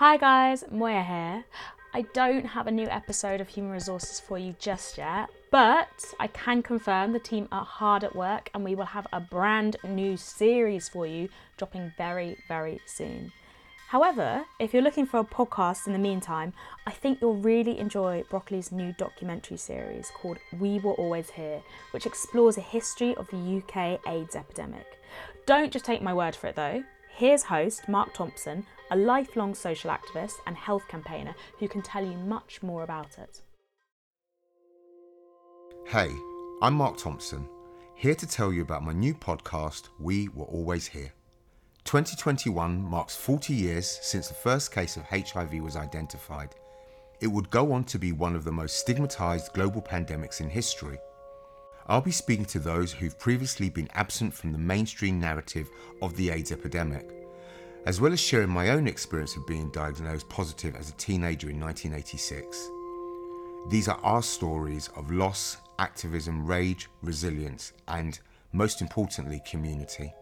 Hi guys, Moya here. I don't have a new episode of Human Resources for you just yet, but I can confirm the team are hard at work and we will have a brand new series for you dropping very, very soon. However, if you're looking for a podcast in the meantime, I think you'll really enjoy Broccoli's new documentary series called We Were Always Here, which explores a history of the UK AIDS epidemic. Don't just take my word for it though. Here's host Marc Thompson, a lifelong social activist and health campaigner who can tell you much more about it. Hey, I'm Marc Thompson, here to tell you about my new podcast, We Were Always Here. 2021 marks 40 years since the first case of HIV was identified. It would go on to be one of the most stigmatized global pandemics in history. I'll be speaking to those who've previously been absent from the mainstream narrative of the AIDS epidemic, as well as sharing my own experience of being diagnosed positive as a teenager in 1986. These are our stories of loss, activism, rage, resilience, and, most importantly, community.